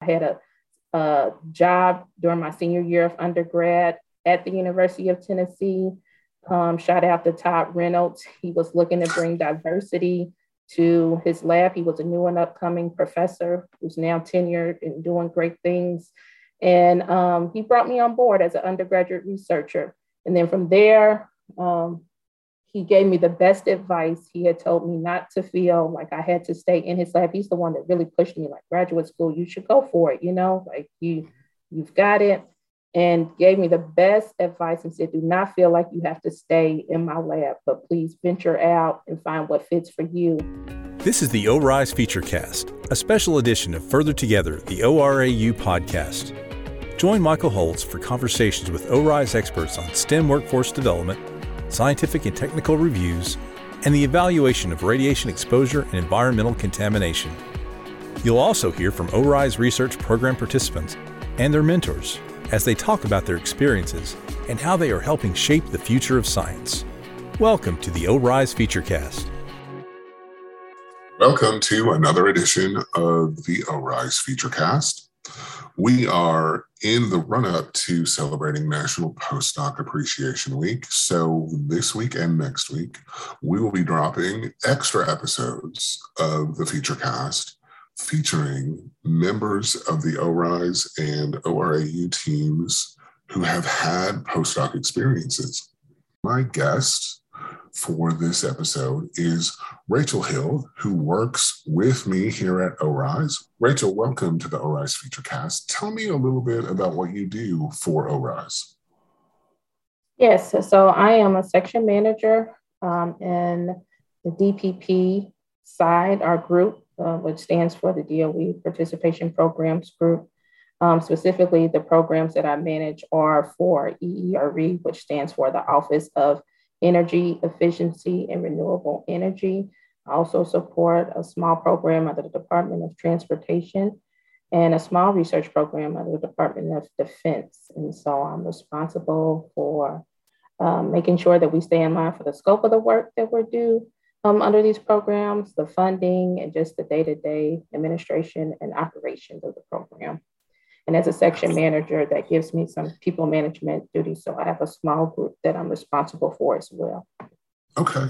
I had a, a job during my senior year of undergrad at the University of Tennessee. Um, shout out to Todd Reynolds. He was looking to bring diversity to his lab. He was a new and upcoming professor who's now tenured and doing great things. And um, he brought me on board as an undergraduate researcher. And then from there, um, he gave me the best advice. He had told me not to feel like I had to stay in his lab. He's the one that really pushed me, like graduate school, you should go for it, you know, like you, you've got it. And gave me the best advice and said, do not feel like you have to stay in my lab, but please venture out and find what fits for you. This is the ORISE Featurecast, a special edition of Further Together, the ORAU podcast. Join Michael Holtz for conversations with ORISE experts on STEM workforce development scientific and technical reviews, and the evaluation of radiation exposure and environmental contamination. You'll also hear from ORISE research program participants and their mentors as they talk about their experiences and how they are helping shape the future of science. Welcome to the ORISE Featurecast. Welcome to another edition of the ORISE Featurecast. We are in the run up to celebrating National Postdoc Appreciation Week. So, this week and next week, we will be dropping extra episodes of the feature cast featuring members of the ORISE and ORAU teams who have had postdoc experiences. My guest for this episode is Rachel Hill, who works with me here at ORISE. Rachel, welcome to the ORISE Featurecast. Tell me a little bit about what you do for ORISE. Yes, so I am a section manager um, in the DPP side, our group, uh, which stands for the DOE Participation Programs Group. Um, specifically, the programs that I manage are for EERE, which stands for the Office of energy efficiency and renewable energy. I also support a small program under the Department of Transportation and a small research program under the Department of Defense. And so I'm responsible for um, making sure that we stay in line for the scope of the work that we're due um, under these programs, the funding, and just the day to day administration and operations of the program. And as a section manager, that gives me some people management duties. So I have a small group that I'm responsible for as well. Okay.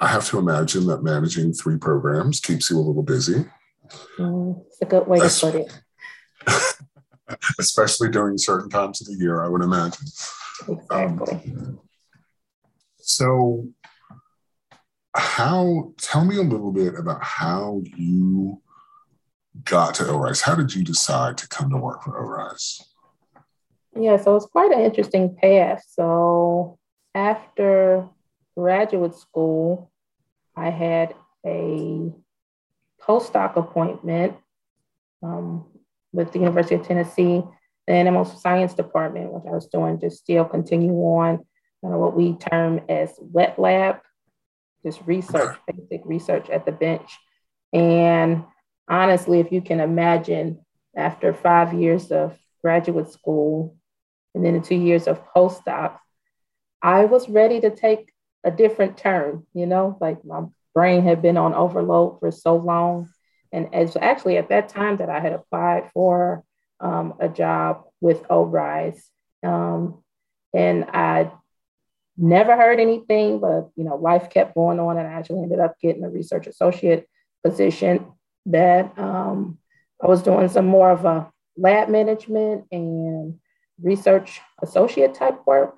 I have to imagine that managing three programs keeps you a little busy. Mm, it's a good way That's, to put it. Especially during certain times of the year, I would imagine. Exactly. Um, so, how, tell me a little bit about how you got to ORISE? How did you decide to come to work for ORISE? Yeah, so it's quite an interesting path. So after graduate school, I had a postdoc appointment um, with the University of Tennessee, the Animal Science Department, which I was doing just still continue on kind of what we term as wet lab, just research, basic research at the bench. And honestly, if you can imagine, after five years of graduate school and then the two years of postdoc, I was ready to take a different turn, you know, like my brain had been on overload for so long. And it's actually at that time that I had applied for um, a job with ORISE. Um, and I never heard anything, but you know, life kept going on, and I actually ended up getting a research associate position that um, I was doing some more of a lab management and research associate type work.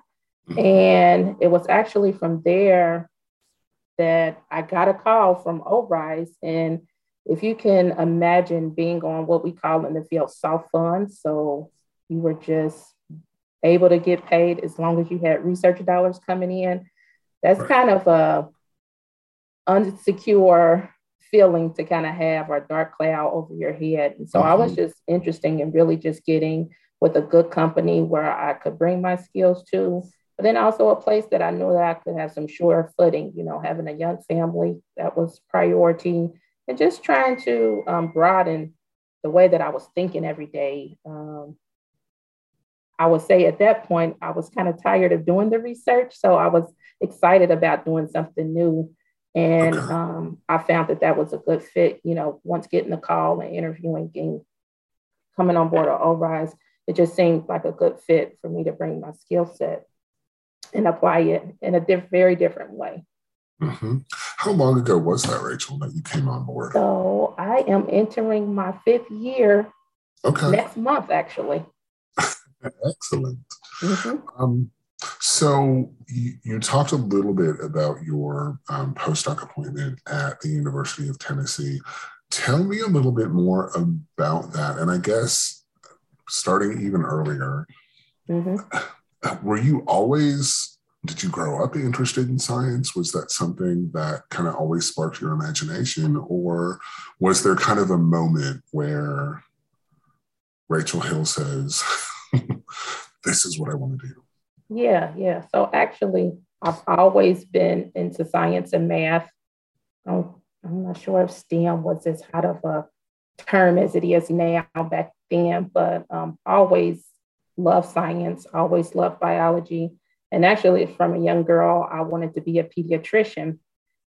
Mm-hmm. And it was actually from there that I got a call from ORISE. And if you can imagine being on what we call in the field soft funds, so you were just able to get paid as long as you had research dollars coming in. That's right. kind of a unsecure feeling to kind of have or dark cloud over your head. And so mm-hmm. I was mm-hmm. just interested in really just getting with a good company where I could bring my skills to, but then also a place that I knew that I could have some sure footing, you know, having a young family that was priority and just trying to um, broaden the way that I was thinking every day. Um, I would say at that point, I was kind of tired of doing the research. So I was excited about doing something new and okay. um, I found that that was a good fit, you know, once getting the call and interviewing and coming on board at ORISE, it just seemed like a good fit for me to bring my skill set and apply it in a diff- very different way. Mm-hmm. How long ago was that, Rachel, that you came on board? So I am entering my fifth year okay. next month, actually. Excellent. Mm-hmm. Um, so you, you, talked a little bit about your um, postdoc appointment at the University of Tennessee. Tell me a little bit more about that. And I guess starting even earlier, mm-hmm. were you always, did you grow up interested in science? Was that something that kind of always sparked your imagination? Or was there kind of a moment where Rachel Hill says, this is what I want to do? Yeah, yeah. So actually, I've always been into science and math. I'm, I'm not sure if STEM was as hot of a term as it is now back then, but um, always loved science, always loved biology. And actually, from a young girl, I wanted to be a pediatrician.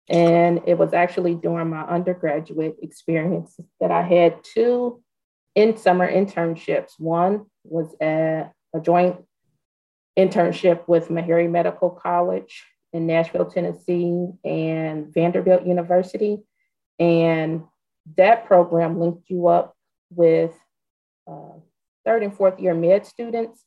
And it was actually during my undergraduate experience that I had two in summer internships. One was at a joint internship with Meharry Medical College in Nashville, Tennessee, and Vanderbilt University. And that program linked you up with uh, third and fourth year med students.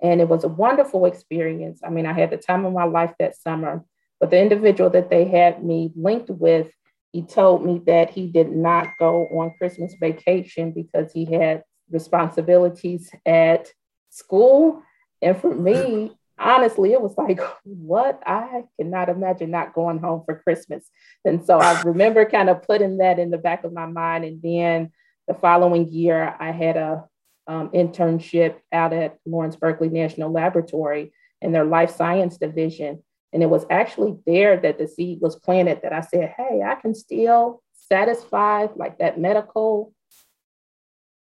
And it was a wonderful experience. I mean, I had the time of my life that summer, but the individual that they had me linked with, he told me that he did not go on Christmas vacation because he had responsibilities at school and for me, honestly, it was like, what? I cannot imagine not going home for Christmas. And so I remember kind of putting that in the back of my mind. And then the following year, I had a um, internship out at Lawrence Berkeley National Laboratory in their life science division. And it was actually there that the seed was planted that I said, hey, I can still satisfy like that medical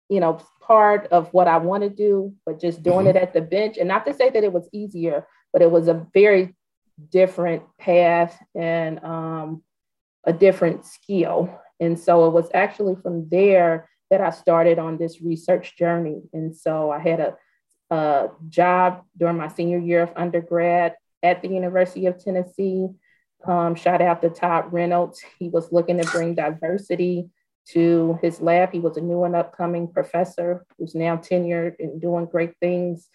you know, part of what I want to do, but just doing mm-hmm. it at the bench. And not to say that it was easier, but it was a very different path and um, a different skill. And so it was actually from there that I started on this research journey. And so I had a, a job during my senior year of undergrad at the University of Tennessee. Um, shout out to Todd Reynolds. He was looking to bring diversity to his lab. He was a new and upcoming professor who's now tenured and doing great things.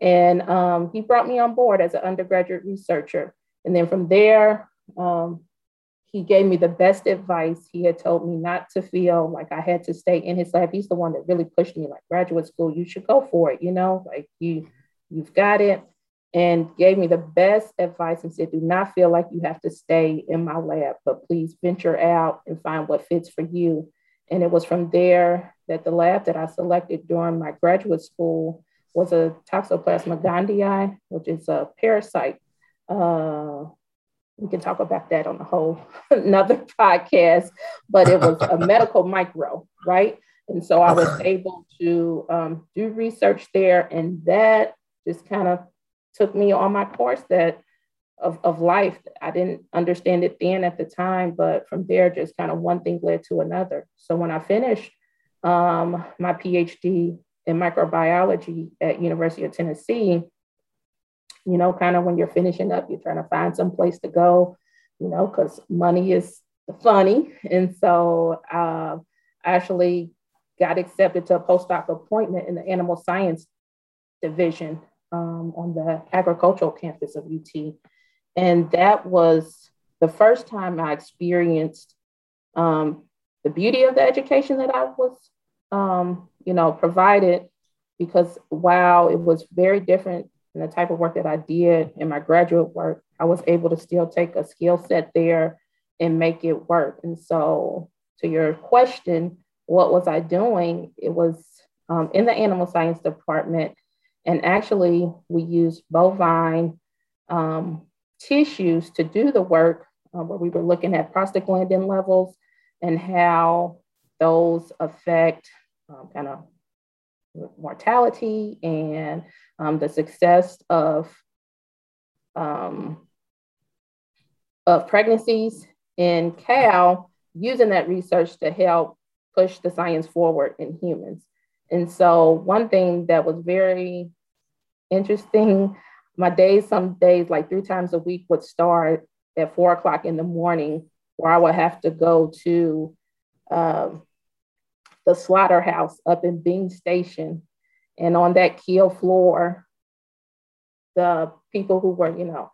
And um, he brought me on board as an undergraduate researcher. And then from there, um, he gave me the best advice. He had told me not to feel like I had to stay in his lab. He's the one that really pushed me, like graduate school, you should go for it, you know, like you, you've got it. And gave me the best advice and said, do not feel like you have to stay in my lab, but please venture out and find what fits for you. And it was from there that the lab that I selected during my graduate school was a Toxoplasma gondii, which is a parasite. Uh, we can talk about that on a whole another podcast, but it was a medical micro, right? And so I was able to um, do research there, and that just kind of took me on my course that of, of life. I didn't understand it then at the time, but from there, just kind of one thing led to another. So when I finished um, my PhD in microbiology at University of Tennessee, you know, kind of when you're finishing up, you're trying to find some place to go, you know, because money is funny. And so uh, I actually got accepted to a postdoc appointment in the animal science division um, on the agricultural campus of UT. And that was the first time I experienced um, the beauty of the education that I was, um, you know, provided. Because while it was very different in the type of work that I did in my graduate work, I was able to still take a skill set there and make it work. And so, to your question, what was I doing? It was um, in the animal science department. And actually, we used bovine um, tissues to do the work uh, where we were looking at prostaglandin levels and how those affect um, kind of mortality and um, the success of, um, of pregnancies in cow using that research to help push the science forward in humans. And so, one thing that was very interesting, my days, some days, like three times a week, would start at four o'clock in the morning, where I would have to go to um, the slaughterhouse up in Bean Station. And on that kill floor, the people who were, you know,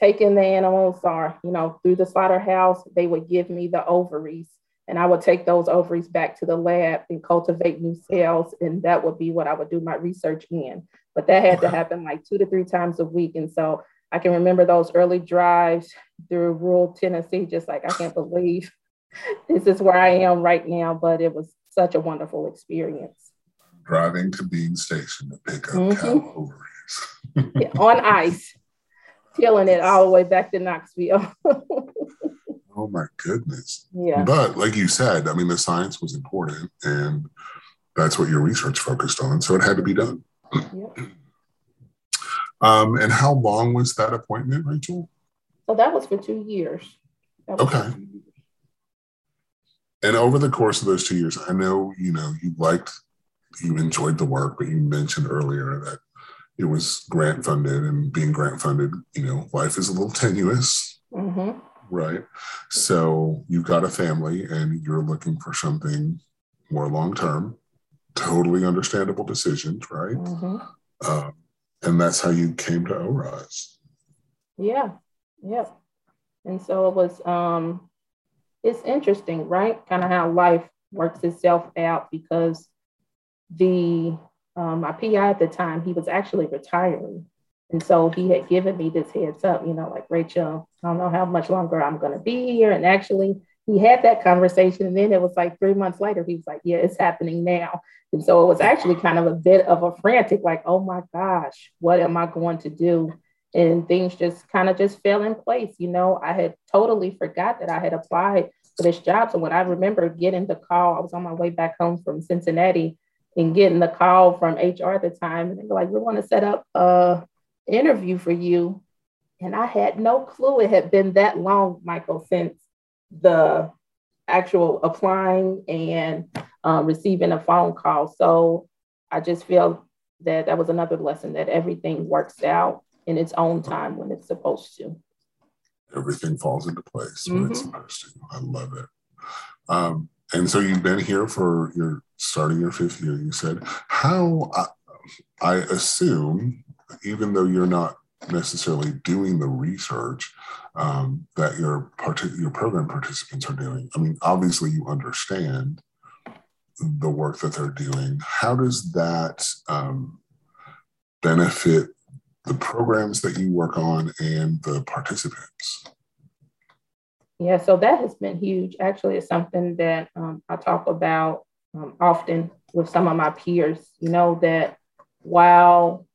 taking the animals or, you know, through the slaughterhouse, they would give me the ovaries and I would take those ovaries back to the lab and cultivate new cells. And that would be what I would do my research in. But that had to happen like two to three times a week. And so I can remember those early drives through rural Tennessee, just like I can't believe this is where I am right now. But it was such a wonderful experience. Driving to Bean Station to pick up mm-hmm. cow ovaries. yeah, on ice, killing it all the way back to Knoxville. Oh my goodness. Yeah. But like you said, I mean, the science was important and that's what your research focused on. So it had to be done. Yep. Um, and how long was that appointment, Rachel? So that was for two years. Okay. And over the course of those two years, I know, you know, you liked, you enjoyed the work, but you mentioned earlier that it was grant funded and being grant funded, you know, life is a little tenuous. Mm-hmm. Right. So you've got a family and you're looking for something more long term, totally understandable decisions, right? Mm-hmm. Uh, and that's how you came to ORISE. Yeah. Yeah. And so it was, um, it's interesting, right? Kind of how life works itself out because the, um, my PI at the time, he was actually retiring. And so he had given me this heads up, you know, like, Rachel, I don't know how much longer I'm going to be here. And actually, he had that conversation. And then it was like three months later, he was like, yeah, it's happening now. And so it was actually kind of a bit of a frantic, like, oh my gosh, what am I going to do? And things just kind of just fell in place. You know, I had totally forgot that I had applied for this job. So when I remember getting the call, I was on my way back home from Cincinnati and getting the call from HR at the time. And they were like, we want to set up a interview for you. And I had no clue it had been that long, Michael, since the actual applying and um, receiving a phone call. So I just feel that that was another lesson that everything works out in its own time when it's supposed to. Everything falls into place when mm-hmm. it's supposed to. I love it. Um, and so you've been here for your starting your fifth year. You said how I, I assume even though you're not necessarily doing the research um, that your part- your program participants are doing. I mean, obviously you understand the work that they're doing. How does that um, benefit the programs that you work on and the participants? Yeah, so that has been huge. Actually, it's something that um, I talk about um, often with some of my peers. You know that while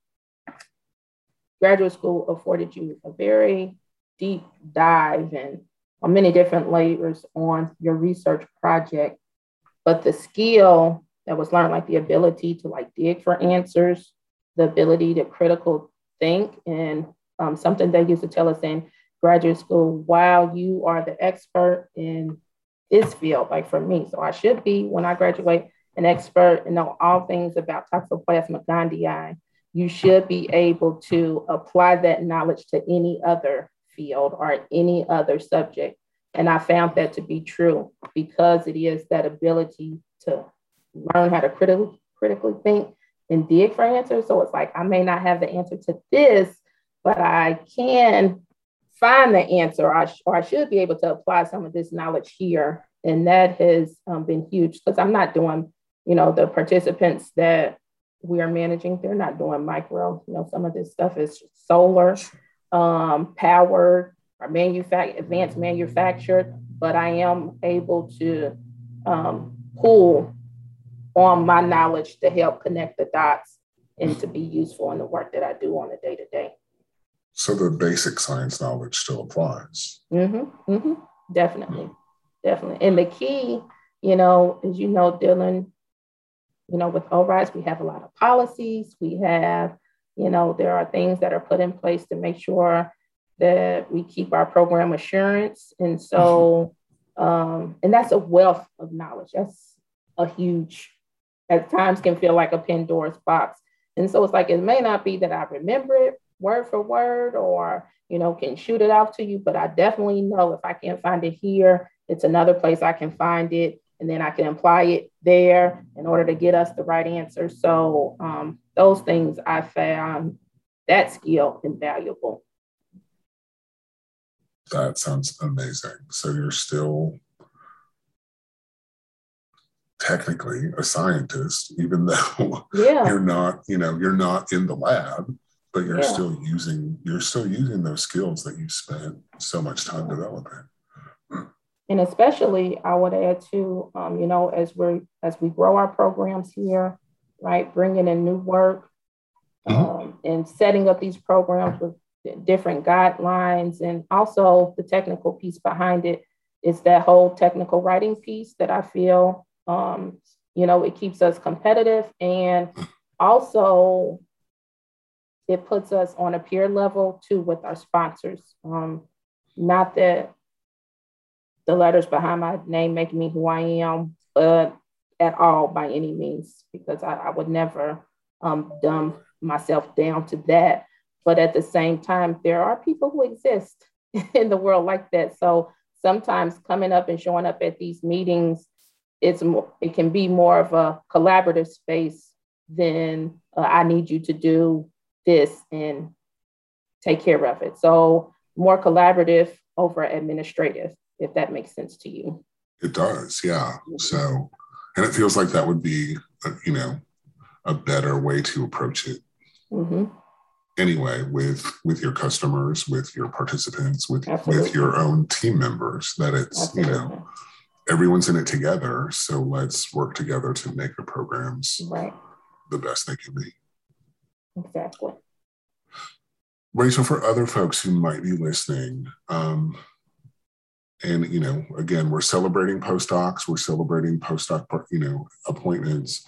graduate school afforded you a very deep dive and many different layers on your research project. But the skill that was learned, like the ability to like dig for answers, the ability to critical think, and um, something they used to tell us in graduate school, while you are the expert in this field, like for me. So I should be, when I graduate, an expert and know all things about Toxoplasma gondii you should be able to apply that knowledge to any other field or any other subject. And I found that to be true because it is that ability to learn how to critically critically think and dig for answers. So it's like I may not have the answer to this, but I can find the answer, or I, sh- or I should be able to apply some of this knowledge here. And that has um, been huge because I'm not doing, you know, the participants that we are managing. They're not doing micro. You know, some of this stuff is solar, um, powered, or manufact- advanced manufactured. But I am able to um, pull on my knowledge to help connect the dots and to be useful in the work that I do on a day to day. So the basic science knowledge still applies. Mm-hmm, mm-hmm, definitely, definitely. And the key, you know, as you know, Dylan, you know, with ORISE, we have a lot of policies. We have, you know, there are things that are put in place to make sure that we keep our program assurance. And so, um, and that's a wealth of knowledge. That's a huge at times can feel like a Pandora's box. And so it's like it may not be that I remember it word for word or you know can shoot it out to you, but I definitely know if I can't find it here, it's another place I can find it, and then I can apply it there in order to get us the right answer. So um, those things I found that skill invaluable. That sounds amazing. So you're still technically a scientist, even though yeah. you're not, you know, you're not in the lab, but you're yeah. still using you're still using those skills that you spent so much time developing. And especially, I would add to, um, you know, as we as we grow our programs here, right, bringing in new work, mm-hmm. um, and setting up these programs with different guidelines, and also the technical piece behind it is that whole technical writing piece that I feel um, you know, it keeps us competitive and also it puts us on a peer level too with our sponsors. Um, not that the letters behind my name make me who I am, but at all by any means, because I, I would never um, dumb myself down to that. But at the same time, there are people who exist in the world like that. So sometimes coming up and showing up at these meetings it's more, it can be more of a collaborative space than uh, I need you to do this and take care of it. So more collaborative over administrative, if that makes sense to you. It does, yeah. So, and it feels like that would be, a, uh, you know, a better way to approach it. Mm-hmm. Anyway, with with your customers, with your participants, with Absolutely. with your own team members, that it's Absolutely. you know everyone's in it together. So let's work together to make the programs right. the best they can be. Exactly. Rachel, for other folks who might be listening, um, and you know, again, we're celebrating postdocs, we're celebrating postdoc, you know, appointments.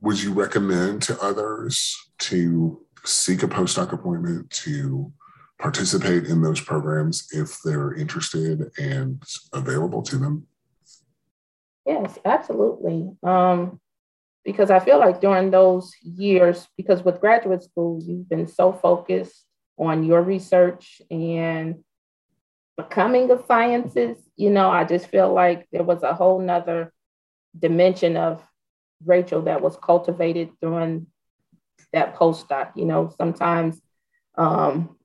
Would you recommend to others to seek a postdoc appointment to participate in those programs if they're interested and available to them? Yes, absolutely. Um, because I feel like during those years, because with graduate school, you've been so focused on your research and becoming a sciences, you know, I just feel like there was a whole nother dimension of Rachel that was cultivated during that postdoc. You know, sometimes um,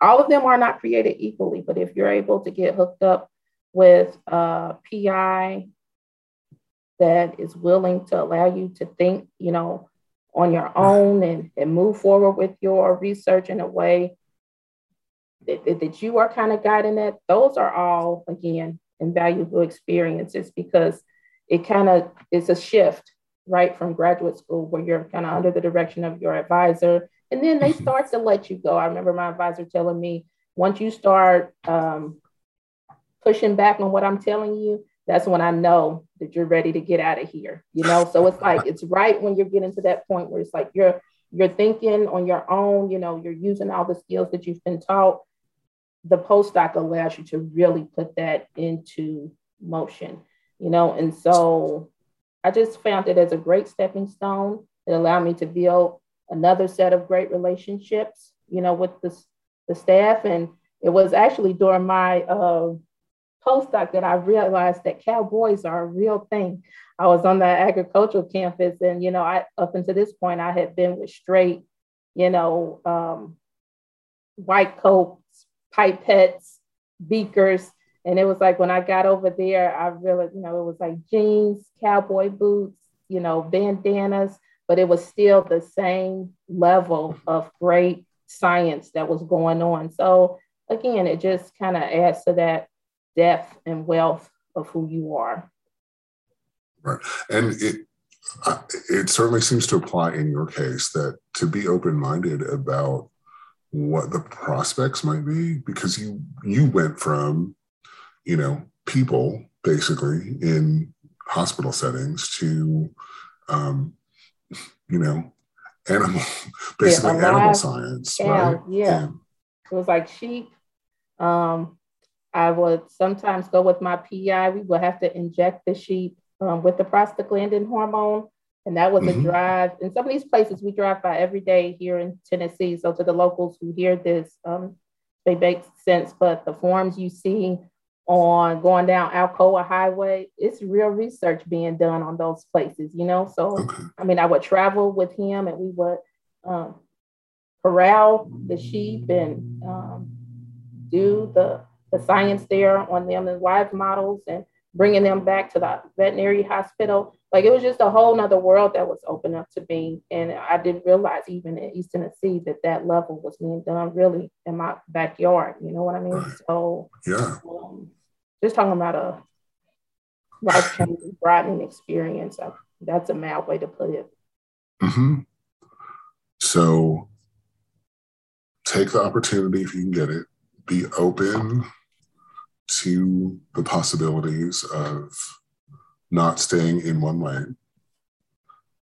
all of them are not created equally, but if you're able to get hooked up with a PI that is willing to allow you to think, you know, on your own and, and move forward with your research in a way that, that you are kind of guiding that, those are all, again, invaluable experiences because it kind of is a shift, right, from graduate school where you're kind of under the direction of your advisor and then they start to let you go. I remember my advisor telling me once you start um, pushing back on what I'm telling you, that's when I know that you're ready to get out of here. You know, so it's like it's right when you're getting to that point where it's like you're you're thinking on your own. You know, you're using all the skills that you've been taught. The postdoc allows you to really put that into motion. You know, and so I just found it as a great stepping stone. It allowed me to build another set of great relationships, you know, with the, the staff. And it was actually during my uh, postdoc that I realized that cowboys are a real thing. I was on the agricultural campus, and you know, I up until this point, I had been with straight, you know, um, white coats, pipettes, beakers, and it was like when I got over there, I really, you know, it was like jeans, cowboy boots, you know, bandanas, but it was still the same level of great science that was going on. So again, it just kind of adds to that depth and wealth of who you are. Right, and it it certainly seems to apply in your case that to be open minded about what the prospects might be because you you went from you know people basically in hospital settings to um, you know, animal, basically yeah, animal science, right? Yeah. And, it was like sheep. Um, I would sometimes go with my PI. We would have to inject the sheep um, with the prostaglandin hormone. And that was mm-hmm. a drive. In some of these places we drive by every day here in Tennessee. So to the locals who hear this, um, they make sense. But the forms you see on going down Alcoa Highway, it's real research being done on those places, you know. So okay. I mean, I would travel with him and we would um, corral the sheep and um, do the the science there on them and live models and bringing them back to the veterinary hospital. Like it was just a whole nother world that was open up to me. And I didn't realize even in East Tennessee that that level was being done really in my backyard. You know what I mean? So yeah, um, just talking about a life changing, broadening experience. I, that's a mad way to put it. Mm-hmm. So take the opportunity if you can get it. Be open to the possibilities of not staying in one lane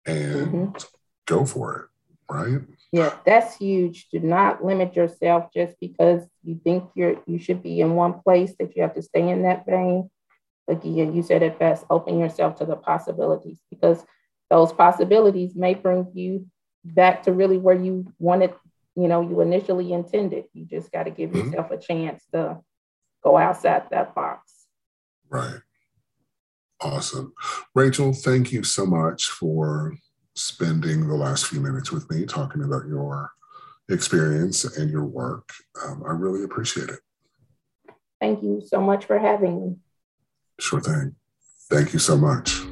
and mm-hmm. go for it, right? Yeah, that's huge. Do not limit yourself just because you think you're you should be in one place that you have to stay in that vein. Again, you said it best, open yourself to the possibilities because those possibilities may bring you back to really where you wanted, you know, you initially intended. You just got to give mm-hmm. yourself a chance to go outside that box. Right. Awesome. Rachel, thank you so much for spending the last few minutes with me talking about your experience and your work. Um, I really appreciate it. Thank you so much for having me. Sure thing. Thank you so much.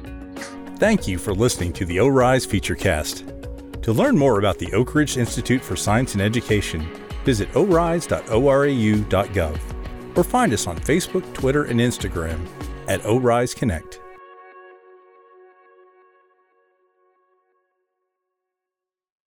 Thank you for listening to the ORISE Featurecast. To learn more about the Oak Ridge Institute for Science and Education, visit orise.orau.gov or find us on Facebook, Twitter, and Instagram at ORISE Connect.